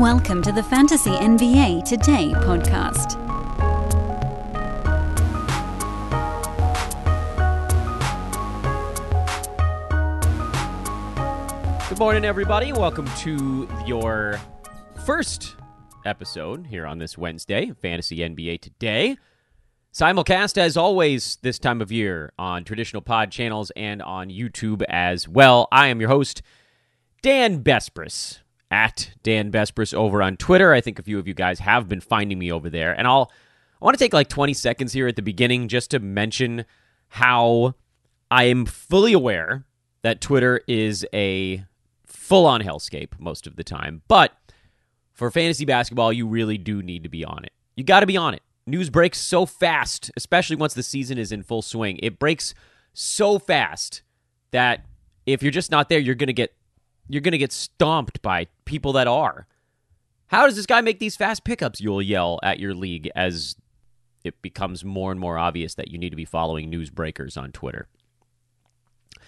Welcome to the Fantasy NBA Today podcast. Good morning, everybody. Welcome to your first episode here on this Wednesday, Fantasy NBA Today. Simulcast, as always, this time of year on traditional pod channels and on YouTube as well. I am your host, Dan Besbris, at Dan Besbris over on Twitter. I think a few of you guys have been finding me over there. And I'll I want to take like 20 seconds here at the beginning just to mention how I am fully aware that Twitter is a full on hellscape most of the time. But for fantasy basketball, you really do need to be on it. You got to be on it. News breaks so fast, especially once the season is in full swing. It breaks so fast that if you're just not there, you're going to get you're going to get stomped by people that are. How does this guy make these fast pickups? You'll yell at your league as it becomes more and more obvious that you need to be following news breakers on Twitter.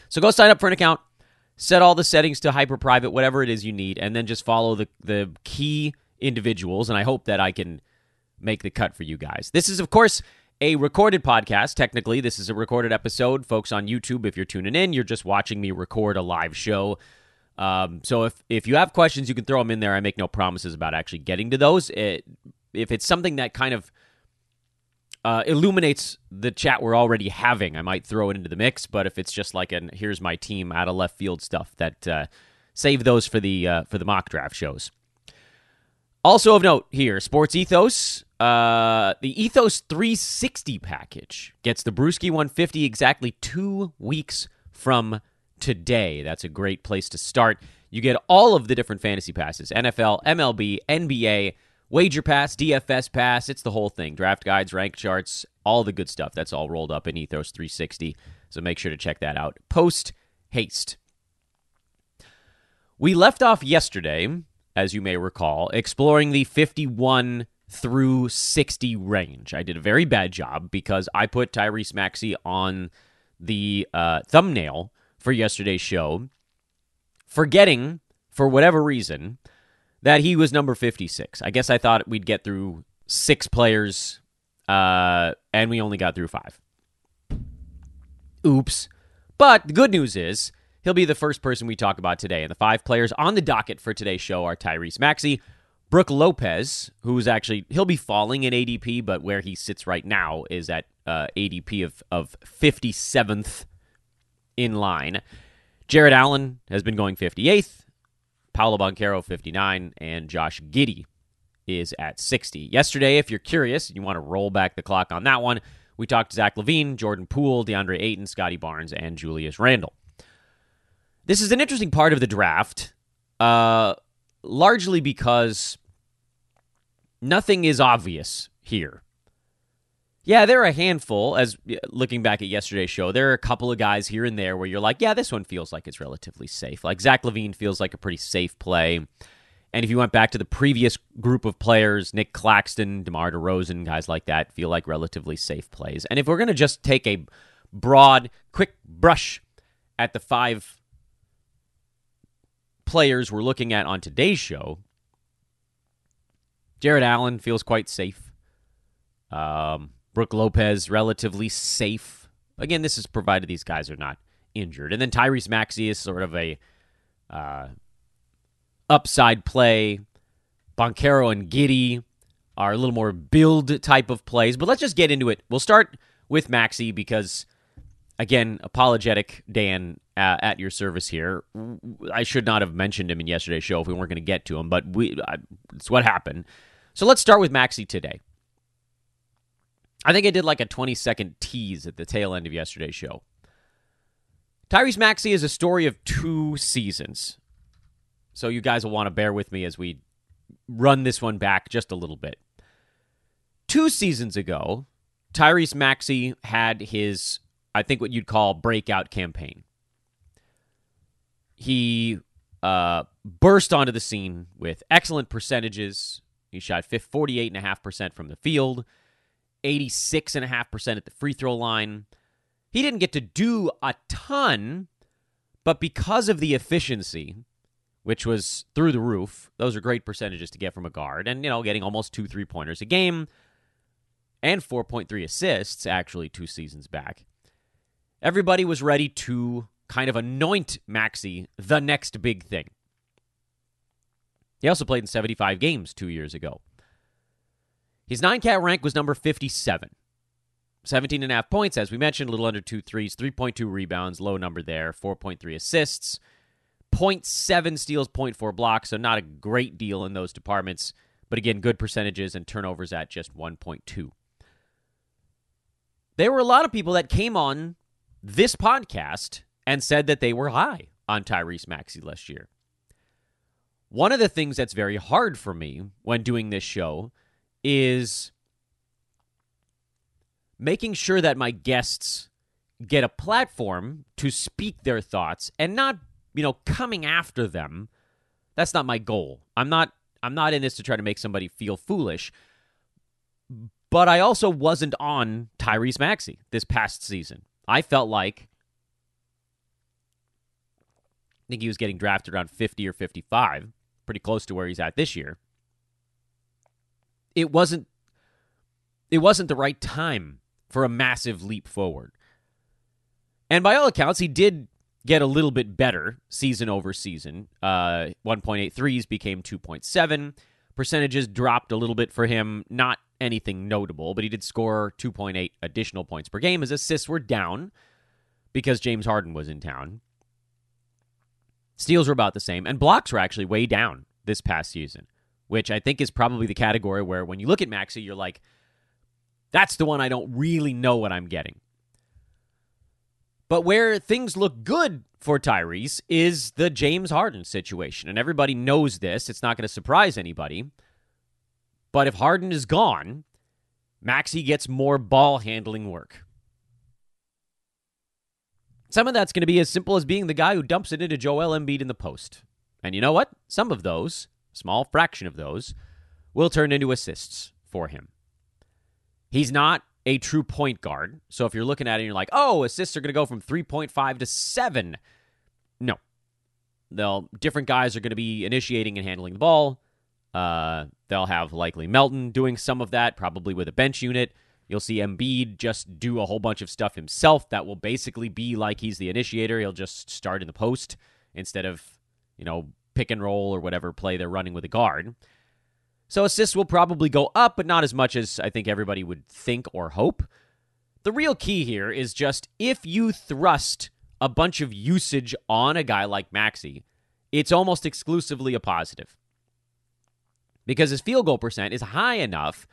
So go sign up for an account, set all the settings to hyper private, whatever it is you need, and then just follow the, the key individuals. And I hope that I can make the cut for you guys. This is, of course, a recorded podcast. Technically, this is a recorded episode. Folks on YouTube, if you're tuning in, you're just watching me record a live show. Um, so if if you have questions, you can throw them in there. I make no promises about actually getting to those. It, if it's something that kind of uh, illuminates the chat we're already having, I might throw it into the mix. But if it's just like an here's my team out of left field stuff, that uh, save those for the uh, for the mock draft shows. Also of note here, Sports Ethos. Uh, the Ethos 360 package gets the Brewski 150 exactly two weeks from today. That's a great place to start. You get all of the different fantasy passes NFL, MLB, NBA, Wager Pass, DFS Pass. It's the whole thing. Draft guides, rank charts, all the good stuff. That's all rolled up in Ethos 360. So make sure to check that out. Post haste. We left off yesterday, as you may recall, exploring the 51 through 60 range. I did a very bad job because I put Tyrese Maxey on the uh, thumbnail for yesterday's show, forgetting, for whatever reason, that he was number 56. I guess I thought we'd get through six players, uh, and we only got through five. Oops. But the good news is he'll be the first person we talk about today. And the five players on the docket for today's show are Tyrese Maxey, Brook Lopez, who's actually he'll be falling in ADP, but where he sits right now is at uh, ADP of of 57th in line. Jarrett Allen has been going 58th, Paolo Banchero 59, and Josh Giddey is at 60. Yesterday, if you're curious, and you want to roll back the clock on that one, we talked to Zach LaVine, Jordan Poole, DeAndre Ayton, Scottie Barnes, and Julius Randle. This is an interesting part of the draft, uh, largely because nothing is obvious here. Yeah, there are a handful. As looking back at yesterday's show, there are a couple of guys here and there where you're like, yeah, this one feels like it's relatively safe. Like Zach LaVine feels like a pretty safe play. And if you went back to the previous group of players, Nick Claxton, DeMar DeRozan, guys like that, feel like relatively safe plays. And if we're going to just take a broad, quick brush at the five players we're looking at on today's show, Jarrett Allen feels quite safe. Um, Brook Lopez, relatively safe. Again, this is provided these guys are not injured. And then Tyrese Maxey is sort of a uh, upside play. Banchero and Giddey are a little more build type of plays. But let's just get into it. We'll start with Maxey because, again, apologetic Dan uh, at your service here. I should not have mentioned him in yesterday's show if we weren't going to get to him, but we uh, it's what happened. So let's start with Maxey today. I think I did like a 20 second tease at the tail end of yesterday's show. Tyrese Maxey is a story of two seasons. So you guys will want to bear with me as we run this one back just a little bit. Two seasons ago, Tyrese Maxey had his, I think, what you'd call breakout campaign. He uh, burst onto the scene with excellent percentages. He shot 48.5% from the field, 86.5% at the free throw line. He didn't get to do a ton, but because of the efficiency, which was through the roof, those are great percentages to get from a guard. And, you know, getting almost two three pointers a game and 4.3 assists, actually, two seasons back. Everybody was ready to kind of anoint Maxey the next big thing. He also played in 75 games two years ago. His nine cat rank was number 57. 17 and a half points, as we mentioned, a little under two threes, 3.2 rebounds, low number there, 4.3 assists, 0.7 steals, 0.4 blocks, so not a great deal in those departments, but again, good percentages and turnovers at just 1.2. There were a lot of people that came on this podcast and said that they were high on Tyrese Maxey last year. One of the things that's very hard for me when doing this show is making sure that my guests get a platform to speak their thoughts and not, you know, coming after them. That's not my goal. I'm not I'm not in this to try to make somebody feel foolish. But I also wasn't on Tyrese Maxey this past season. I felt like I think he was getting drafted around 50 or 55, pretty close to where he's at this year. It wasn't it wasn't the right time for a massive leap forward. And by all accounts, he did get a little bit better season over season. Uh, 1.8 threes became 2.7. Percentages dropped a little bit for him. Not anything notable, but he did score 2.8 additional points per game. His assists were down because James Harden was in town. Steals were about the same, and blocks were actually way down this past season, which I think is probably the category where when you look at Maxey, you're like, that's the one I don't really know what I'm getting. But where things look good for Tyrese is the James Harden situation. And everybody knows this. It's not going to surprise anybody. But if Harden is gone, Maxey gets more ball handling work. Some of that's going to be as simple as being the guy who dumps it into Joel Embiid in the post. And you know what? Some of those, small fraction of those, will turn into assists for him. He's not a true point guard. So if you're looking at it and you're like, oh, assists are going to go from 3.5 to 7. No. They'll different guys are going to be initiating and handling the ball. Uh, they'll have likely Melton doing some of that, probably with a bench unit. You'll see Embiid just do a whole bunch of stuff himself that will basically be like he's the initiator. He'll just start in the post instead of, you know, pick and roll or whatever play they're running with a guard. So assists will probably go up, but not as much as I think everybody would think or hope. The real key here is just if you thrust a bunch of usage on a guy like Maxey, it's almost exclusively a positive. Because his field goal percent is high enough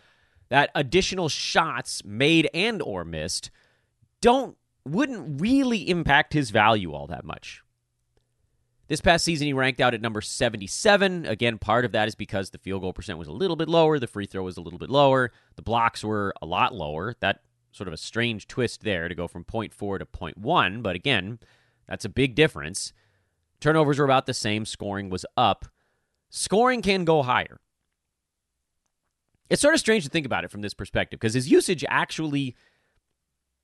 that additional shots made and or missed don't wouldn't really impact his value all that much. This past season, he ranked out at number 77. Again, part of that is because the field goal percent was a little bit lower, the free throw was a little bit lower, the blocks were a lot lower. That sort of a strange twist there to go from 0.4 to 0.1, but again, that's a big difference. Turnovers were about the same, scoring was up. Scoring can go higher. It's sort of strange to think about it from this perspective because his usage actually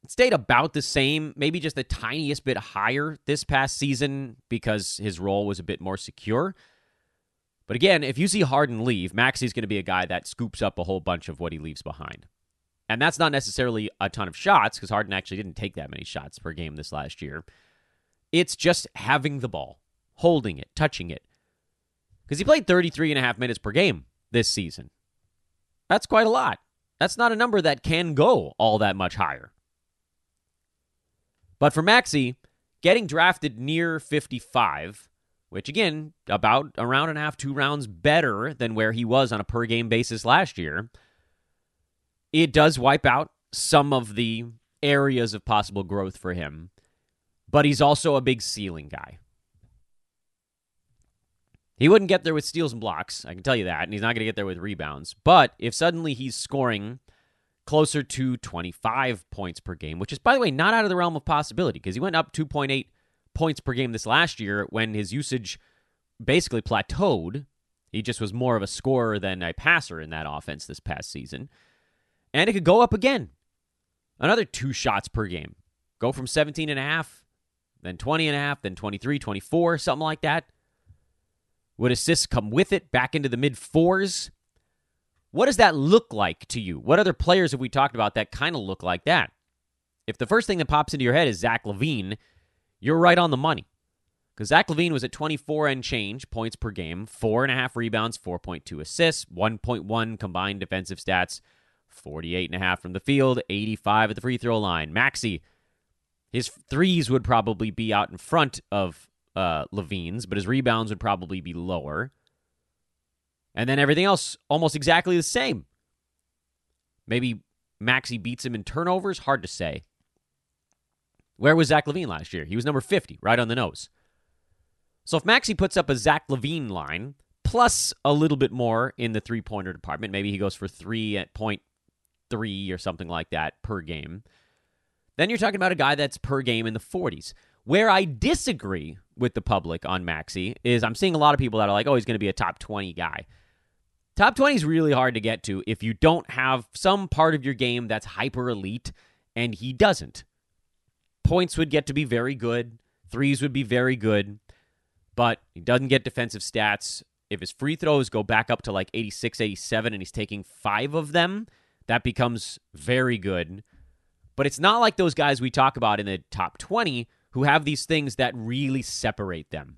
stayed about the same, maybe just the tiniest bit higher this past season because his role was a bit more secure. But again, if you see Harden leave, Maxey's going to be a guy that scoops up a whole bunch of what he leaves behind. And that's not necessarily a ton of shots because Harden actually didn't take that many shots per game this last year. It's just having the ball, holding it, touching it. Because he played 33 and a half minutes per game this season. That's quite a lot. That's not a number that can go all that much higher. But for Maxey, getting drafted near 55, which again, about a round and a half, two rounds better than where he was on a per game basis last year, it does wipe out some of the areas of possible growth for him, but he's also a big ceiling guy. He wouldn't get there with steals and blocks, I can tell you that, and he's not going to get there with rebounds. But if suddenly he's scoring closer to 25 points per game, which is, by the way, not out of the realm of possibility because he went up 2.8 points per game this last year when his usage basically plateaued. He just was more of a scorer than a passer in that offense this past season. And it could go up again. Another two shots per game. Go from 17 and a half, then 20 and a half, then 23, 24, something like that. Would assists come with it back into the mid fours? What does that look like to you? What other players have we talked about that kind of look like that? If the first thing that pops into your head is Zach LaVine, you're right on the money. Because Zach LaVine was at 24 and change points per game, four and a half rebounds, 4.2 assists, 1.1 combined defensive stats, 48 and a half from the field, 85 at the free throw line. Maxey, his threes would probably be out in front of uh, LaVine's, but his rebounds would probably be lower. And then everything else almost exactly the same. Maybe Maxey beats him in turnovers. Hard to say. Where was Zach LaVine last year? He was number 50, right on the nose. So if Maxey puts up a Zach LaVine line, plus a little bit more in the three pointer department, maybe he goes for three at point three or something like that per game, then you're talking about a guy that's per game in the 40s. Where I disagree with the public on Maxey is I'm seeing a lot of people that are like, oh, he's going to be a top 20 guy. Top 20 is really hard to get to if you don't have some part of your game that's hyper elite, and he doesn't. Points would get to be very good, threes would be very good, but he doesn't get defensive stats. If his free throws go back up to like 86, 87, and he's taking five of them, that becomes very good. But it's not like those guys we talk about in the top 20 who have these things that really separate them.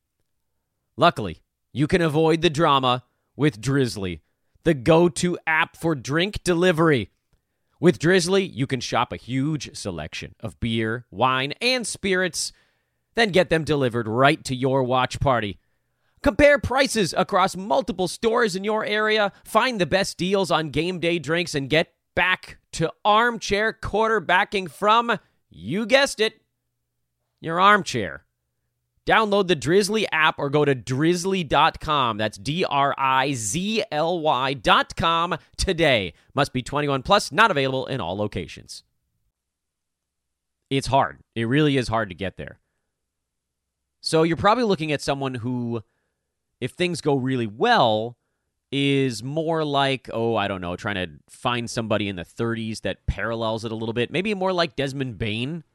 Luckily, you can avoid the drama with Drizly, the go to app for drink delivery. With Drizly, you can shop a huge selection of beer, wine, and spirits, then get them delivered right to your watch party. Compare prices across multiple stores in your area, find the best deals on game day drinks, and get back to armchair quarterbacking from, you guessed it, your armchair. Download the Drizly app or go to drizly.com. That's D R I Z L Y.com today. Must be 21 plus, not available in all locations. It's hard. It really is hard to get there. So you're probably looking at someone who if things go really well, is more like, oh, I don't know, trying to find somebody in the 30s that parallels it a little bit. Maybe more like Desmond Bane.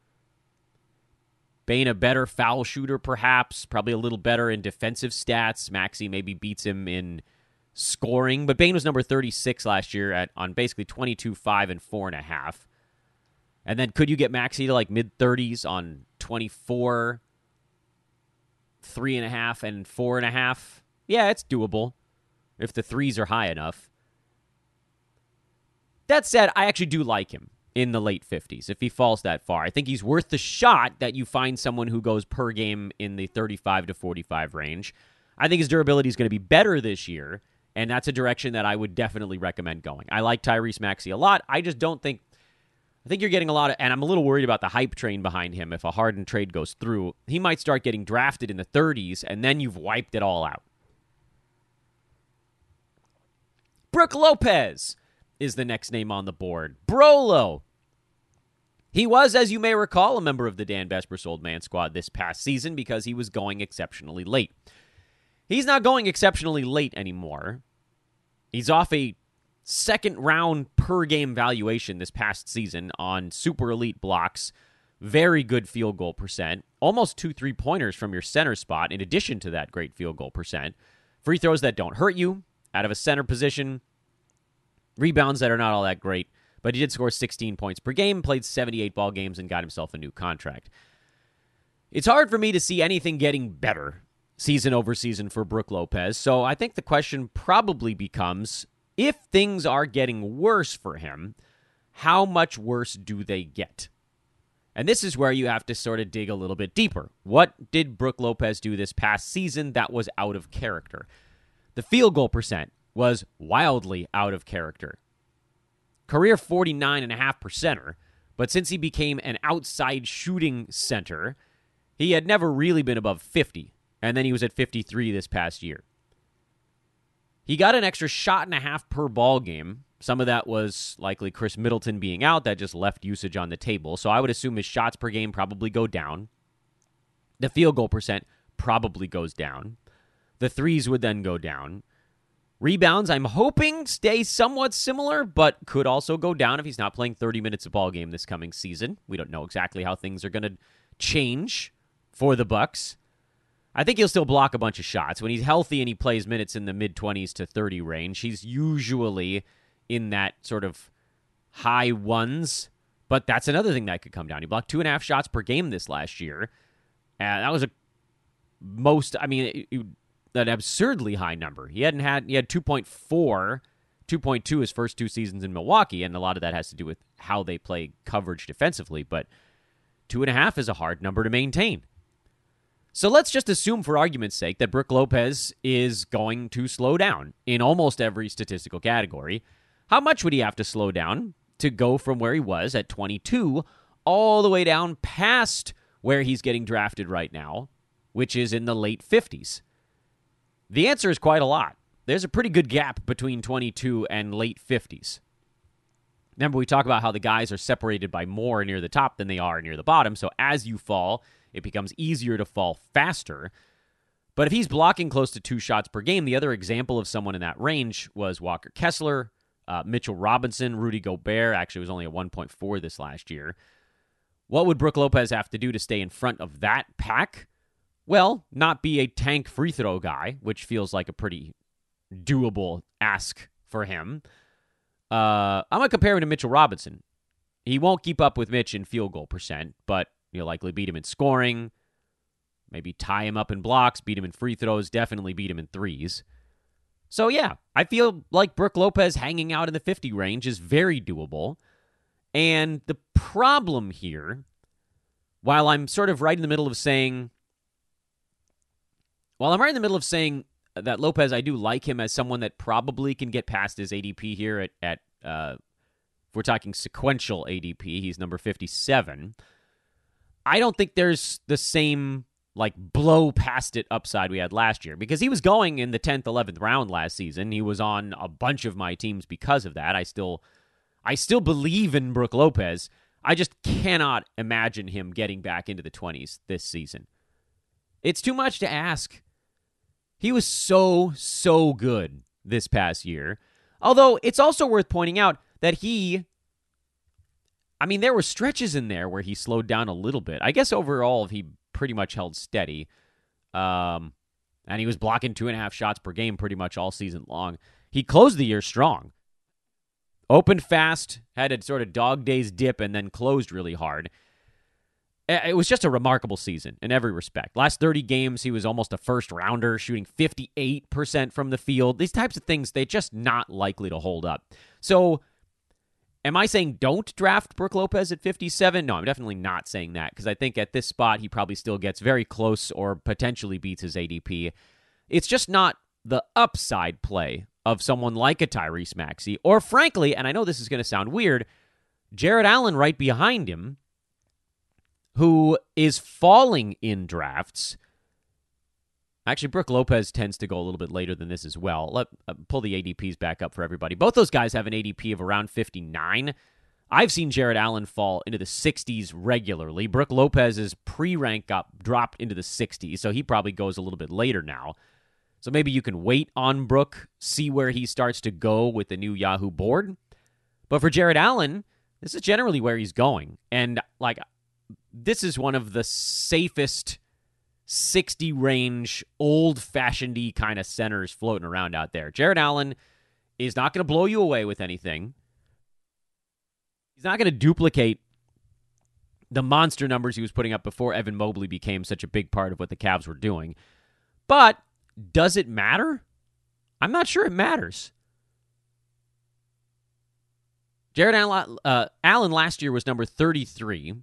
Bane, a better foul shooter, perhaps. Probably a little better in defensive stats. Maxey maybe beats him in scoring, but Bane was number 36 last year at on basically 22, 5, and 4.5. And then could you get Maxey to like mid 30s on 24, three and a half and four and a half. Yeah, it's doable if the threes are high enough. That said, I actually do like him in the late 50s if he falls that far. I think he's worth the shot that you find someone who goes per game in the 35 to 45 range. I think his durability is going to be better this year, and that's a direction that I would definitely recommend going. I like Tyrese Maxey a lot. I just don't think I think you're getting a lot of, and I'm a little worried about the hype train behind him. If a Harden trade goes through, he might start getting drafted in the 30s, and then you've wiped it all out. Brook Lopez is the next name on the board. Brolo. He was, as you may recall, a member of the Dan Besbris Old Man squad this past season because he was going exceptionally late. He's not going exceptionally late anymore. He's off a second round per game valuation this past season on super elite blocks. Very good field goal percent. Almost two three pointers from your center spot, in addition to that great field goal percent. Free throws that don't hurt you out of a center position. rebounds that are not all that great, but he did score 16 points per game, played 78 ball games, and got himself a new contract. It's hard for me to see anything getting better season over season for Brook Lopez. So I think the question probably becomes if things are getting worse for him, how much worse do they get? And this is where you have to sort of dig a little bit deeper. What did Brook Lopez do this past season that was out of character? The field goal percent was wildly out of character. Career 49.5 percenter, but since he became an outside shooting center, he had never really been above 50 and then he was at 53 this past year. He got an extra shot and a half per ball game. Some of that was likely Khris Middleton being out, that just left usage on the table. So I would assume his shots per game probably go down. The field goal percent probably goes down. The threes would then go down. Rebounds, I'm hoping stay somewhat similar, but could also go down if he's not playing 30 minutes a ball game this coming season. We don't know exactly how things are going to change for the Bucks. I think he'll still block a bunch of shots. When he's healthy and he plays minutes in the mid 20s to 30 range, he's usually in that sort of high ones. But that's another thing that could come down. He blocked two and a half shots per game this last year. And that was a most, I mean, it, it, an absurdly high number. He hadn't had, he had 2.4, 2.2 his first two seasons in Milwaukee. And a lot of that has to do with how they play coverage defensively. But two and a half is a hard number to maintain. So let's just assume, for argument's sake, that Brook Lopez is going to slow down in almost every statistical category. How much would he have to slow down to go from where he was at 22 all the way down past where he's getting drafted right now, which is in the late 50s? The answer is quite a lot. There's a pretty good gap between 22 and late 50s. Remember, we talk about how the guys are separated by more near the top than they are near the bottom. So as you fall, it becomes easier to fall faster. But if he's blocking close to two shots per game, the other example of someone in that range was Walker Kessler, uh, Mitchell Robinson, Rudy Gobert. Actually, was only a 1.4 this last year. What would Brook Lopez have to do to stay in front of that pack? Well, not be a tank free throw guy, which feels like a pretty doable ask for him. Uh, I'm going to compare him to Mitchell Robinson. He won't keep up with Mitch in field goal percent, but You'll likely beat him in scoring, maybe tie him up in blocks, beat him in free throws, definitely beat him in threes. So, yeah, I feel like Brook Lopez hanging out in the 50 range is very doable. And the problem here, while I'm sort of right in the middle of saying, while I'm right in the middle of saying that Lopez, I do like him as someone that probably can get past his ADP here at, at uh, if we're talking sequential ADP, he's number 57. I don't think there's the same like blow past it upside we had last year because he was going in the 10th 11th round last season. He was on a bunch of my teams because of that. I still i still believe in brook lopez. I just cannot imagine him getting back into the 20s this season. It's too much to ask he was so so good this past year although it's also worth pointing out that he I mean, there were stretches in there where he slowed down a little bit. I guess overall, he pretty much held steady. Um, and he was blocking two and a half shots per game pretty much all season long. He closed the year strong. Opened fast, had a sort of dog days dip, and then closed really hard. It was just a remarkable season in every respect. Last 30 games, he was almost a first rounder, shooting 58% from the field. These types of things, they're just not likely to hold up. So, Am I saying don't draft Brook Lopez at 57? No, I'm definitely not saying that because I think at this spot he probably still gets very close or potentially beats his ADP. It's just not the upside play of someone like a Tyrese Maxey, or frankly, and I know this is going to sound weird, Jarrett Allen right behind him, who is falling in drafts Actually, Brook Lopez tends to go a little bit later than this as well. Let uh, pull the ADPs back up for everybody. Both those guys have an ADP of around 59. I've seen Jarrett Allen fall into the 60s regularly. Brook Lopez's pre-rank got dropped into the 60s, so he probably goes a little bit later now. So maybe you can wait on Brook, see where he starts to go with the new Yahoo board. But for Jarrett Allen, this is generally where he's going. And like this is one of the safest 60 range, old fashioned kind of centers floating around out there. Jarrett Allen is not going to blow you away with anything. He's not going to duplicate the monster numbers he was putting up before Evan Mobley became such a big part of what the Cavs were doing. But does it matter? I'm not sure it matters. Jarrett Allen, uh, Allen last year was number 33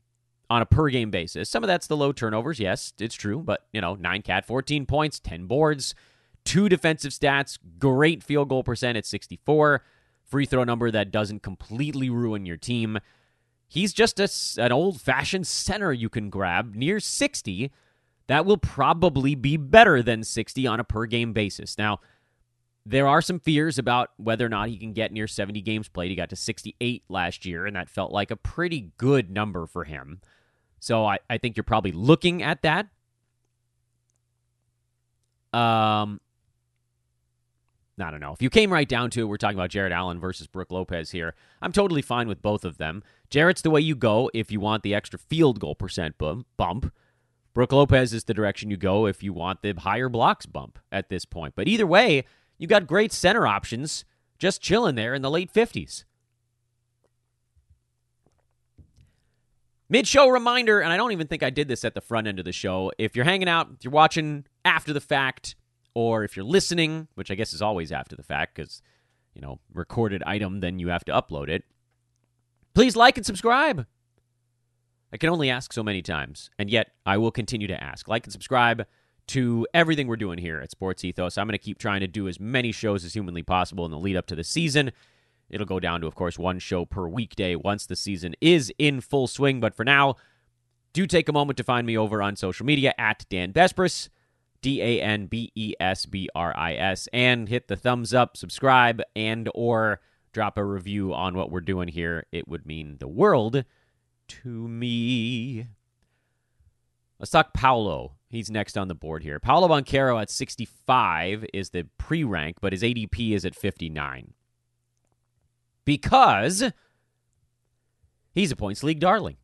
on a per game basis. Some of that's the low turnovers. Yes, it's true. But, you know, 9 cat, 14 points, 10 boards, two defensive stats, great field goal percent at 64, free throw number that doesn't completely ruin your team. He's just a, an old fashioned center you can grab near 60 that will probably be better than 60 on a per game basis. Now, there are some fears about whether or not he can get near 70 games played. He got to 68 last year, and that felt like a pretty good number for him. So I, I think you're probably looking at that. Um, I don't know. If you came right down to it, we're talking about Jarrett Allen versus Brook Lopez here. I'm totally fine with both of them. Jarrett's the way you go if you want the extra field goal percent bump. Brook Lopez is the direction you go if you want the higher blocks bump at this point. But either way, you got great center options just chilling there in the late 50s. Mid show reminder, and I don't even think I did this at the front end of the show. If you're hanging out, if you're watching after the fact, or if you're listening, which I guess is always after the fact because, you know, recorded item, then you have to upload it, please like and subscribe. I can only ask so many times, and yet I will continue to ask. Like and subscribe to everything we're doing here at Sports Ethos. I'm going to keep trying to do as many shows as humanly possible in the lead up to the season. It'll go down to, of course, one show per weekday once the season is in full swing. But for now, do take a moment to find me over on social media at Dan Besbris, D A N B E S B R I S, and hit the thumbs up, subscribe, and or drop a review on what we're doing here. It would mean the world to me. Let's talk Paolo. He's next on the board here. Paolo Banchero at 65 is the pre rank, but his ADP is at 59. Because he's a points league darling.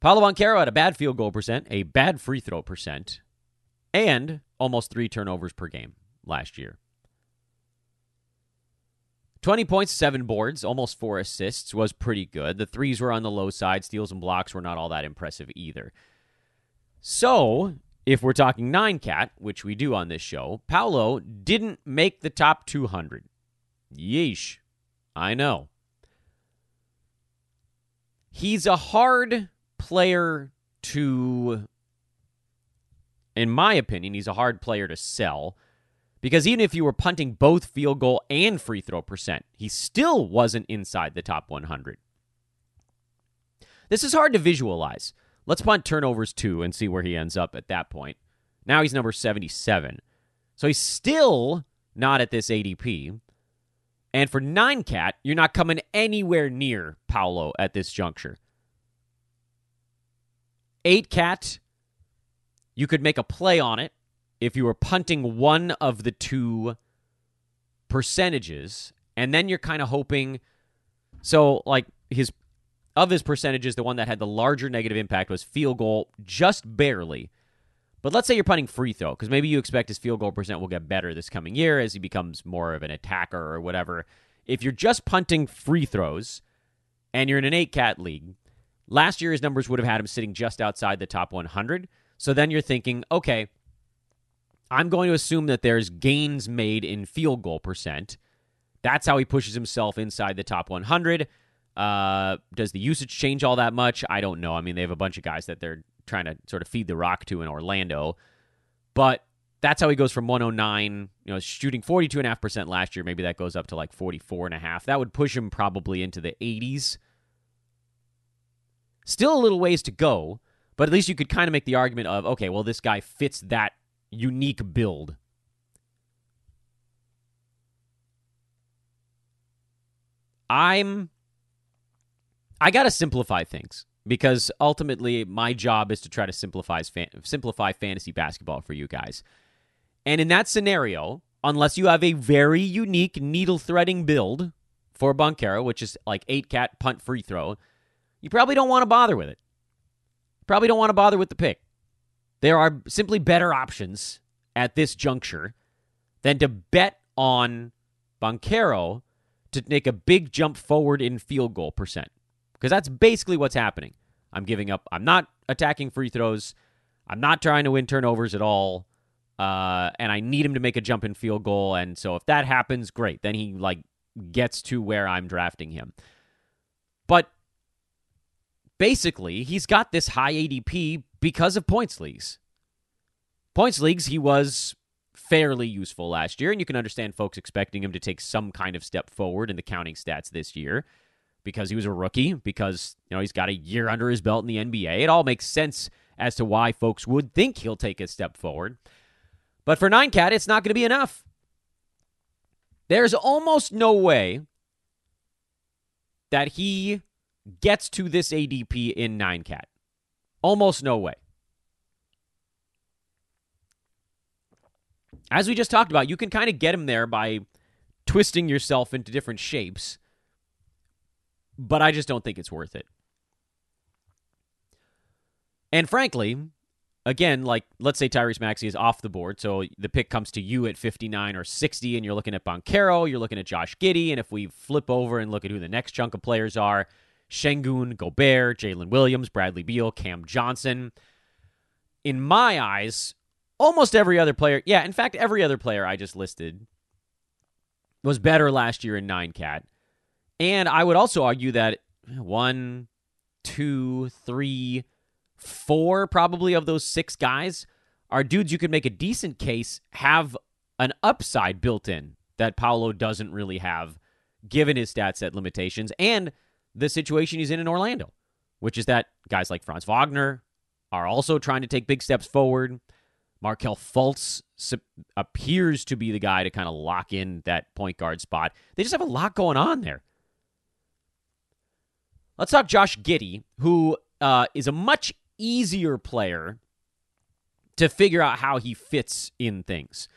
Paolo Banchero had a bad field goal percent, a bad free throw percent, and almost three turnovers per game last year. 20 points, seven boards, almost four assists was pretty good. The threes were on the low side. Steals and blocks were not all that impressive either. So, if we're talking nine cat, which we do on this show, Paolo didn't make the top 200. Yeesh. I know. He's a hard player to, in my opinion, he's a hard player to sell because even if you were punting both field goal and free throw percent, he still wasn't inside the top 100. This is hard to visualize. Let's punt turnovers two and see where he ends up at that point. Now he's number 77. So he's still not at this ADP. And for 9 cat, you're not coming anywhere near Paolo at this juncture. 8 cat, you could make a play on it if you were punting one of the two percentages, and then you're kind of hoping. So, like his of his percentages, the one that had the larger negative impact was field goal, just barely. But let's say you're punting free throw, because maybe you expect his field goal percent will get better this coming year as he becomes more of an attacker or whatever. If you're just punting free throws and you're in an eight cat league, last year his numbers would have had him sitting just outside the top 100. So then you're thinking, okay, I'm going to assume that there's gains made in field goal percent. That's how he pushes himself inside the top 100. Uh, does the usage change all that much? I don't know. I mean, they have a bunch of guys that they're trying to sort of feed the rock to in Orlando. But that's how he goes from 109, you know, shooting 42.5% last year. Maybe that goes up to like 44.5. That would push him probably into the 80s. Still a little ways to go, but at least you could kind of make the argument of, okay, well, this guy fits that unique build. I'm I got to simplify things because ultimately my job is to try to simplify simplify fantasy basketball for you guys. And in that scenario, unless you have a very unique needle threading build for Banchero, which is like 8 cat punt free throw, you probably don't want to bother with it. Probably don't want to bother with the pick. There are simply better options at this juncture than to bet on Banchero to make a big jump forward in field goal percent. Because that's basically what's happening. I'm giving up. I'm not attacking free throws. I'm not trying to win turnovers at all. Uh, and I need him to make a jump in field goal. And so if that happens, great. Then he like gets to where I'm drafting him. But basically, he's got this high ADP because of points leagues. Points leagues, he was fairly useful last year, and you can understand folks expecting him to take some kind of step forward in the counting stats this year because he was a rookie, because you know he's got a year under his belt in the NBA. It all makes sense as to why folks would think he'll take a step forward. But for Nine Cat, it's not going to be enough. There's almost no way that he gets to this ADP in Nine Cat. Almost no way. As we just talked about, you can kind of get him there by twisting yourself into different shapes, but I just don't think it's worth it. And frankly, again, like let's say Tyrese Maxey is off the board, so the pick comes to you at 59 or 60, and you're looking at Banchero, you're looking at Josh Giddey, and if we flip over and look at who the next chunk of players are, Sengun, Gobert, Jalen Williams, Bradley Beal, Cam Johnson. In my eyes, almost every other player, yeah, in fact, every other player I just listed was better last year in nine cat. And I would also argue that eh, one, two, three, four probably of those six guys are dudes you could make a decent case have an upside built in that Paolo doesn't really have, given his stat set limitations and the situation he's in in Orlando, which is that guys like Franz Wagner are also trying to take big steps forward. Markelle Fultz appears to be the guy to kind of lock in that point guard spot. They just have a lot going on there. Let's talk Josh Giddey, who uh, is a much easier player to figure out how he fits in things.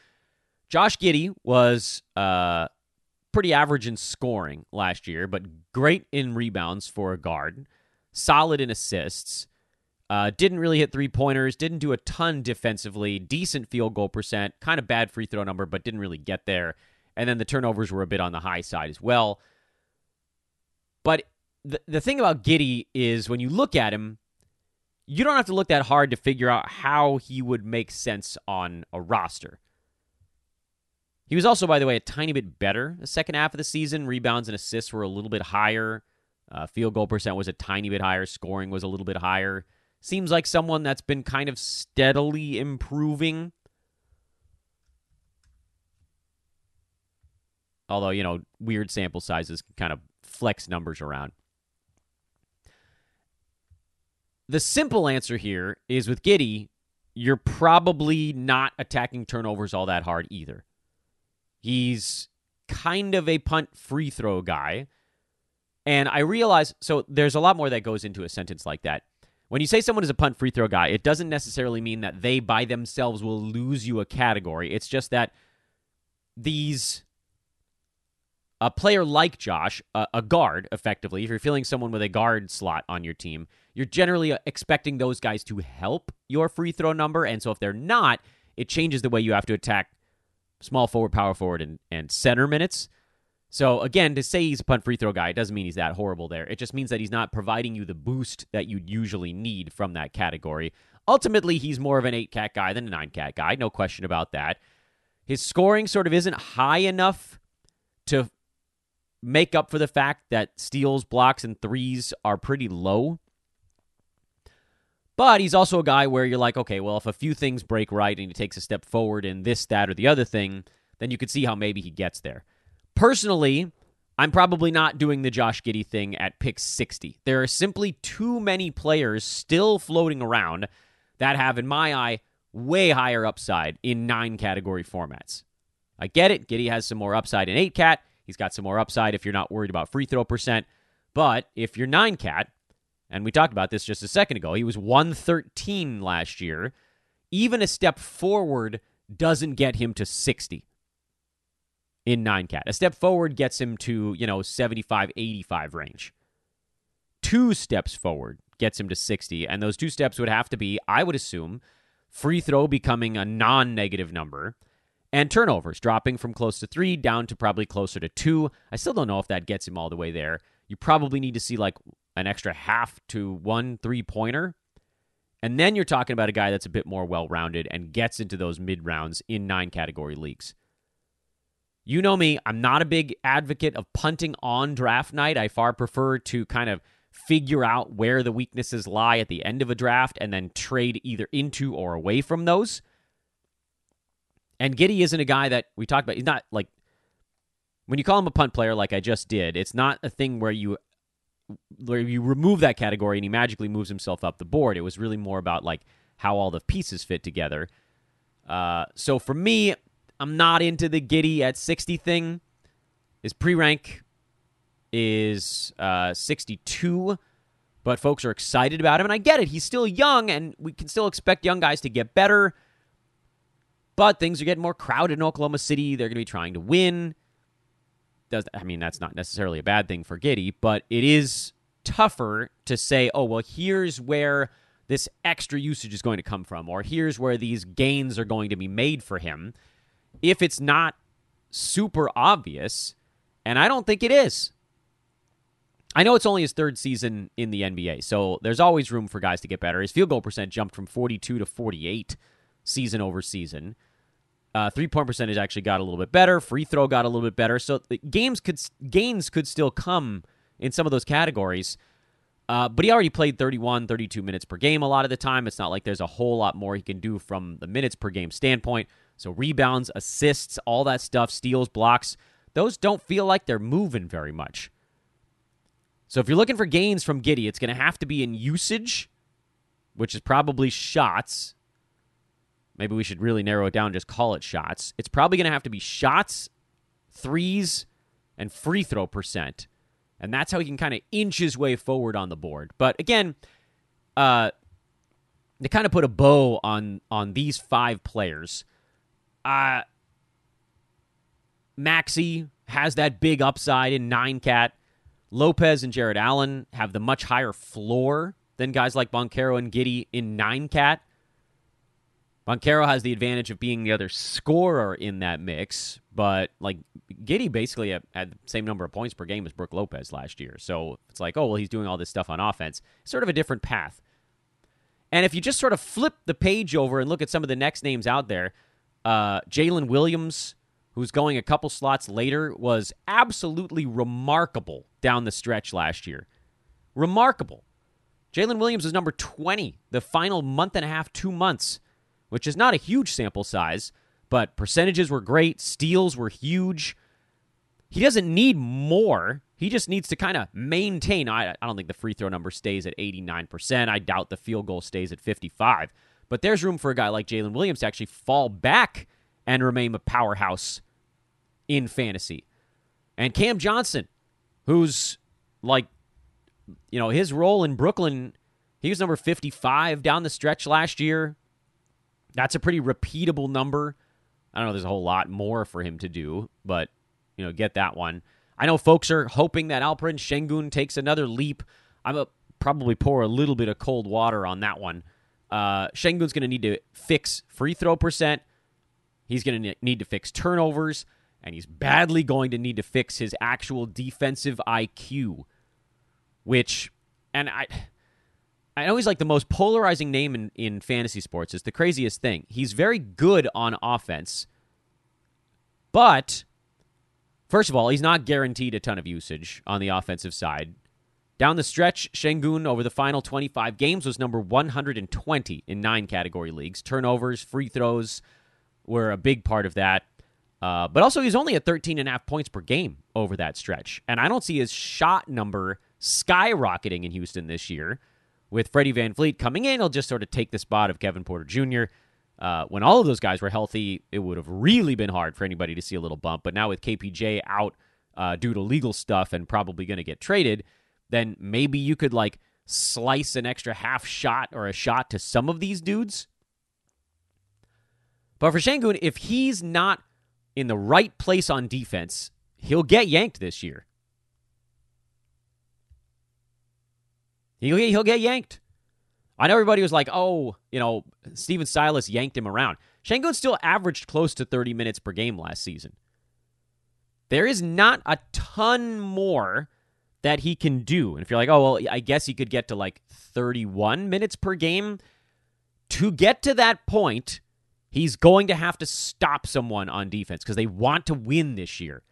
Josh Giddey was uh, pretty average in scoring last year, but great in rebounds for a guard, solid in assists. Uh, didn't really hit three pointers, didn't do a ton defensively, decent field goal percent, kind of bad free throw number, but didn't really get there. And then the turnovers were a bit on the high side as well. But the, the thing about Giddey is when you look at him, you don't have to look that hard to figure out how he would make sense on a roster. He was also, by the way, a tiny bit better the second half of the season. Rebounds and assists were a little bit higher. Uh, field goal percent was a tiny bit higher. Scoring was a little bit higher. Seems like someone that's been kind of steadily improving. Although, you know, weird sample sizes kind of flex numbers around. The simple answer here is with Giddey, you're probably not attacking turnovers all that hard either. He's kind of a punt free throw guy. And I realize, so there's a lot more that goes into a sentence like that. When you say someone is a punt free throw guy, it doesn't necessarily mean that they by themselves will lose you a category. It's just that these a player like Josh, a, a, guard, effectively, if you're feeling someone with a guard slot on your team, you're generally uh, expecting those guys to help your free throw number. And so if they're not, it changes the way you have to attack small forward, power forward, and, and center minutes. So again, to say he's a punt free throw guy, it doesn't mean he's that horrible there. It just means that he's not providing you the boost that you'd usually need from that category. Ultimately, he's more of an eight cat guy than a nine cat guy, no question about that. His scoring sort of isn't high enough to make up for the fact that steals, blocks, and threes are pretty low. But he's also a guy where you're like, okay, well, if a few things break right and he takes a step forward in this, that, or the other thing, then you could see how maybe he gets there. Personally, I'm probably not doing the Josh Giddey thing at pick 60. There are simply too many players still floating around that have, in my eye, way higher upside in nine category formats. I get it. Giddey has some more upside in eight cat. He's got some more upside if you're not worried about free throw percent. But if you're nine cat, and we talked about this just a second ago, he was 113 last year. Even a step forward doesn't get him to 60 in 9 cat. A step forward gets him to, you know, 75, 85 range. Two steps forward gets him to 60, and those two steps would have to be, I would assume, free throw becoming a non negative number And turnovers dropping from close to three down to probably closer to two. I still don't know if that gets him all the way there. You probably need to see like an extra half to one three pointer. And then you're talking about a guy that's a bit more well rounded and gets into those mid rounds in nine category leagues. You know me, I'm not a big advocate of punting on draft night. I far prefer to kind of figure out where the weaknesses lie at the end of a draft and then trade either into or away from those. And Giddey isn't a guy that we talked about. He's not like when you call him a punt player, like I just did. It's not a thing where you where you remove that category and he magically moves himself up the board. It was really more about like how all the pieces fit together. Uh, so for me, I'm not into the Giddey at 60 thing. His pre rank is uh, 62, but folks are excited about him. And I get it. He's still young, and we can still expect young guys to get better. But things are getting more crowded in Oklahoma City. They're going to be trying to win. Does I mean that's not necessarily a bad thing for Giddey, but it is tougher to say, oh well, here's where this extra usage is going to come from, or here's where these gains are going to be made for him if it's not super obvious, and I don't think it is. I know it's only his third season in the NBA, so there's always room for guys to get better. His field goal percent jumped from 42 to 48 season over season. Uh, three point percentage actually got a little bit better. Free throw got a little bit better. So games could gains could still come in some of those categories. Uh, but he already played 31, 32 minutes per game a lot of the time. It's not like there's a whole lot more he can do from the minutes per game standpoint. So rebounds, assists, all that stuff, steals, blocks, those don't feel like they're moving very much. So if you're looking for gains from Giddey, it's going to have to be in usage, which is probably shots. Maybe we should really narrow it down, just call it shots. It's probably going to have to be shots, threes, and free throw percent. And that's how he can kind of inch his way forward on the board. But again, uh, to kind of put a bow on on these five players, uh, Maxey has that big upside in nine cat. Lopez and Jarrett Allen have the much higher floor than guys like Banchero and Giddey in nine cat. Banchero has the advantage of being the other scorer in that mix, but like Giddey basically had the same number of points per game as Brook Lopez last year. So it's like, oh well, he's doing all this stuff on offense. Sort of a different path. And if you just sort of flip the page over and look at some of the next names out there, uh, Jalen Williams, who's going a couple slots later, was absolutely remarkable down the stretch last year. Remarkable. Jalen Williams was number 20 the final month and a half, two months, which is not a huge sample size, but percentages were great. Steals were huge. He doesn't need more. He just needs to kind of maintain. I, I don't think the free throw number stays at 89%. I doubt the field goal stays at 55. But there's room for a guy like Jalen Williams to actually fall back and remain a powerhouse in fantasy. And Cam Johnson, who's like, you know, his role in Brooklyn, he was number 55 down the stretch last year. That's a pretty repeatable number. I don't know, there's a whole lot more for him to do, but, you know, get that one. I know folks are hoping that Alperen Sengun takes another leap. I'm probably pour a little bit of cold water on that one. Uh, Sengun's going to need to fix free throw percent. He's going to need to fix turnovers, and he's badly going to need to fix his actual defensive IQ, which, and I. I know he's like the most polarizing name in, in fantasy sports. It's the craziest thing. He's very good on offense, but first of all, he's not guaranteed a ton of usage on the offensive side. Down the stretch, Sengun over the final 25 games was number 120 in nine category leagues. Turnovers, free throws were a big part of that. Uh, but also, he's only at 13 and a half points per game over that stretch. And I don't see his shot number skyrocketing in Houston this year. With Freddie VanVleet coming in, he'll just sort of take the spot of Kevin Porter Jr. Uh, when all of those guys were healthy, it would have really been hard for anybody to see a little bump. But now with KPJ out uh, due to legal stuff and probably going to get traded, then maybe you could like slice an extra half shot or a shot to some of these dudes. But for Sengun, if he's not in the right place on defense, he'll get yanked this year. He'll get, he'll get yanked. I know everybody was like, oh, you know, Stephen Silas yanked him around. Sengun still averaged close to 30 minutes per game last season. There is not a ton more that he can do. And if you're like, oh, well, I guess he could get to like 31 minutes per game, to get to that point, he's going to have to stop someone on defense because they want to win this year.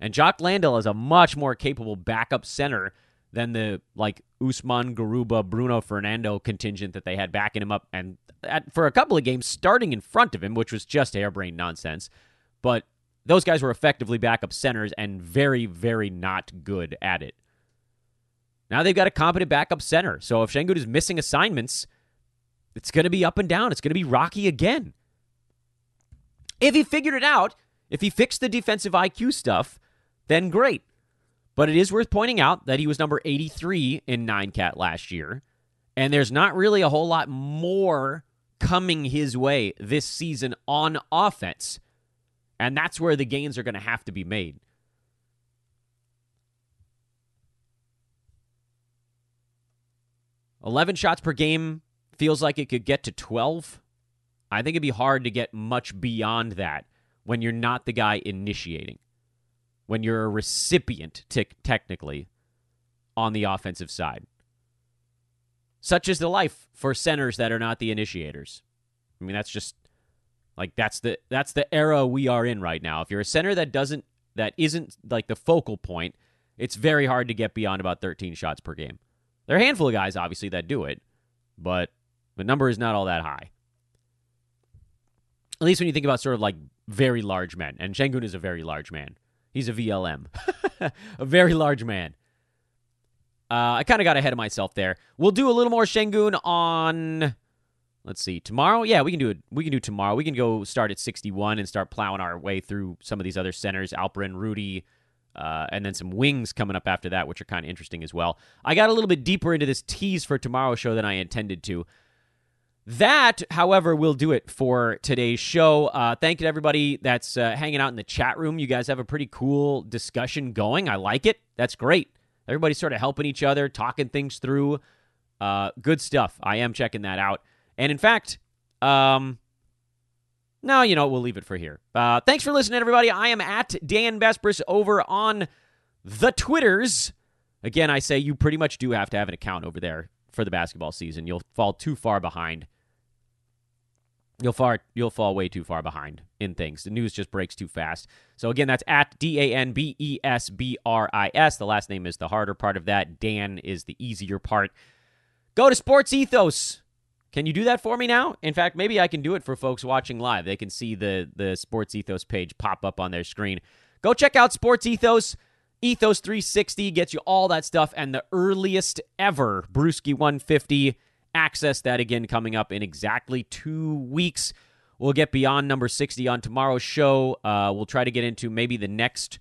And Jock Landale is a much more capable backup center than the like Usman Garuba, Bruno Fernando contingent that they had backing him up and at, for a couple of games starting in front of him, which was just harebrained nonsense. But those guys were effectively backup centers and very, very not good at it. Now they've got a competent backup center. So if Sengun is missing assignments, it's going to be up and down. It's going to be rocky again. If he figured it out, if he fixed the defensive IQ stuff, then great. But it is worth pointing out that he was number 83 in 9 cat last year, and there's not really a whole lot more coming his way this season on offense. And that's where the gains are going to have to be made. Eleven shots per game feels like it could get to twelve. I think it'd be hard to get much beyond that when you're not the guy initiating, when you're a recipient, technically, on the offensive side. Such is the life for centers that are not the initiators. I mean, that's just like that's the that's the era we are in right now. If you're a center that doesn't that isn't like the focal point, it's very hard to get beyond about 13 shots per game. There are a handful of guys obviously that do it, but the number is not all that high. At least when you think about sort of like very large men, and Sengun is a very large man. He's a VLM, a very large man. Uh, I kind of got ahead of myself there. We'll do a little more Sengun on. Let's see. Tomorrow, yeah, we can do it. We can do tomorrow. We can go start at 61 and start plowing our way through some of these other centers: Alperen, Rudy, uh, and then some wings coming up after that, which are kind of interesting as well. I got a little bit deeper into this tease for tomorrow's show than I intended to. That, however, will do it for today's show. Uh, thank you to everybody that's uh, hanging out in the chat room. You guys have a pretty cool discussion going. I like it. That's great. Everybody's sort of helping each other, talking things through. Uh, good stuff. I am checking that out. And in fact, um, no, you know, we'll leave it for here. Uh, thanks for listening, everybody. I am at Dan Besbris over on the Twitters. Again, I say you pretty much do have to have an account over there for the basketball season. You'll fall too far behind you'll far you'll fall way too far behind in things. The news just breaks too fast. So again, that's at D A N B E S B R I S. The last name is the harder part of that. Dan is the easier part. Go to Sports Ethos. Can you do that for me now? In fact, maybe I can do it for folks watching live. They can see the the Sports Ethos page pop up on their screen. Go check out Sports Ethos. Ethos 360 gets you all that stuff and the earliest ever Brewski 150 access that again coming up in exactly two weeks. We'll get beyond number 60 on tomorrow's show. Uh, we'll try to get into maybe the next.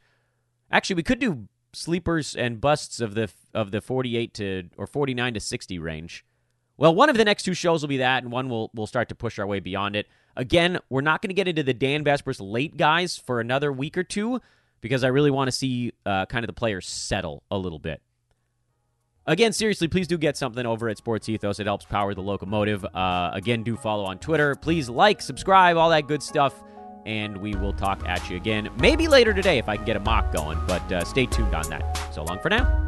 Actually, we could do sleepers and busts of the of the 48 to or 49 to 60 range. Well, one of the next two shows will be that, and one will we'll start to push our way beyond it. Again, we're not going to get into the Dan Besbris late guys for another week or two because I really want to see uh, kind of the players settle a little bit. Again, seriously, please do get something over at Sports Ethos. It helps power the locomotive. Uh, again, do follow on Twitter. Please like, subscribe, all that good stuff. And we will talk at you again, maybe later today if I can get a mock going. But uh, stay tuned on that. So long for now.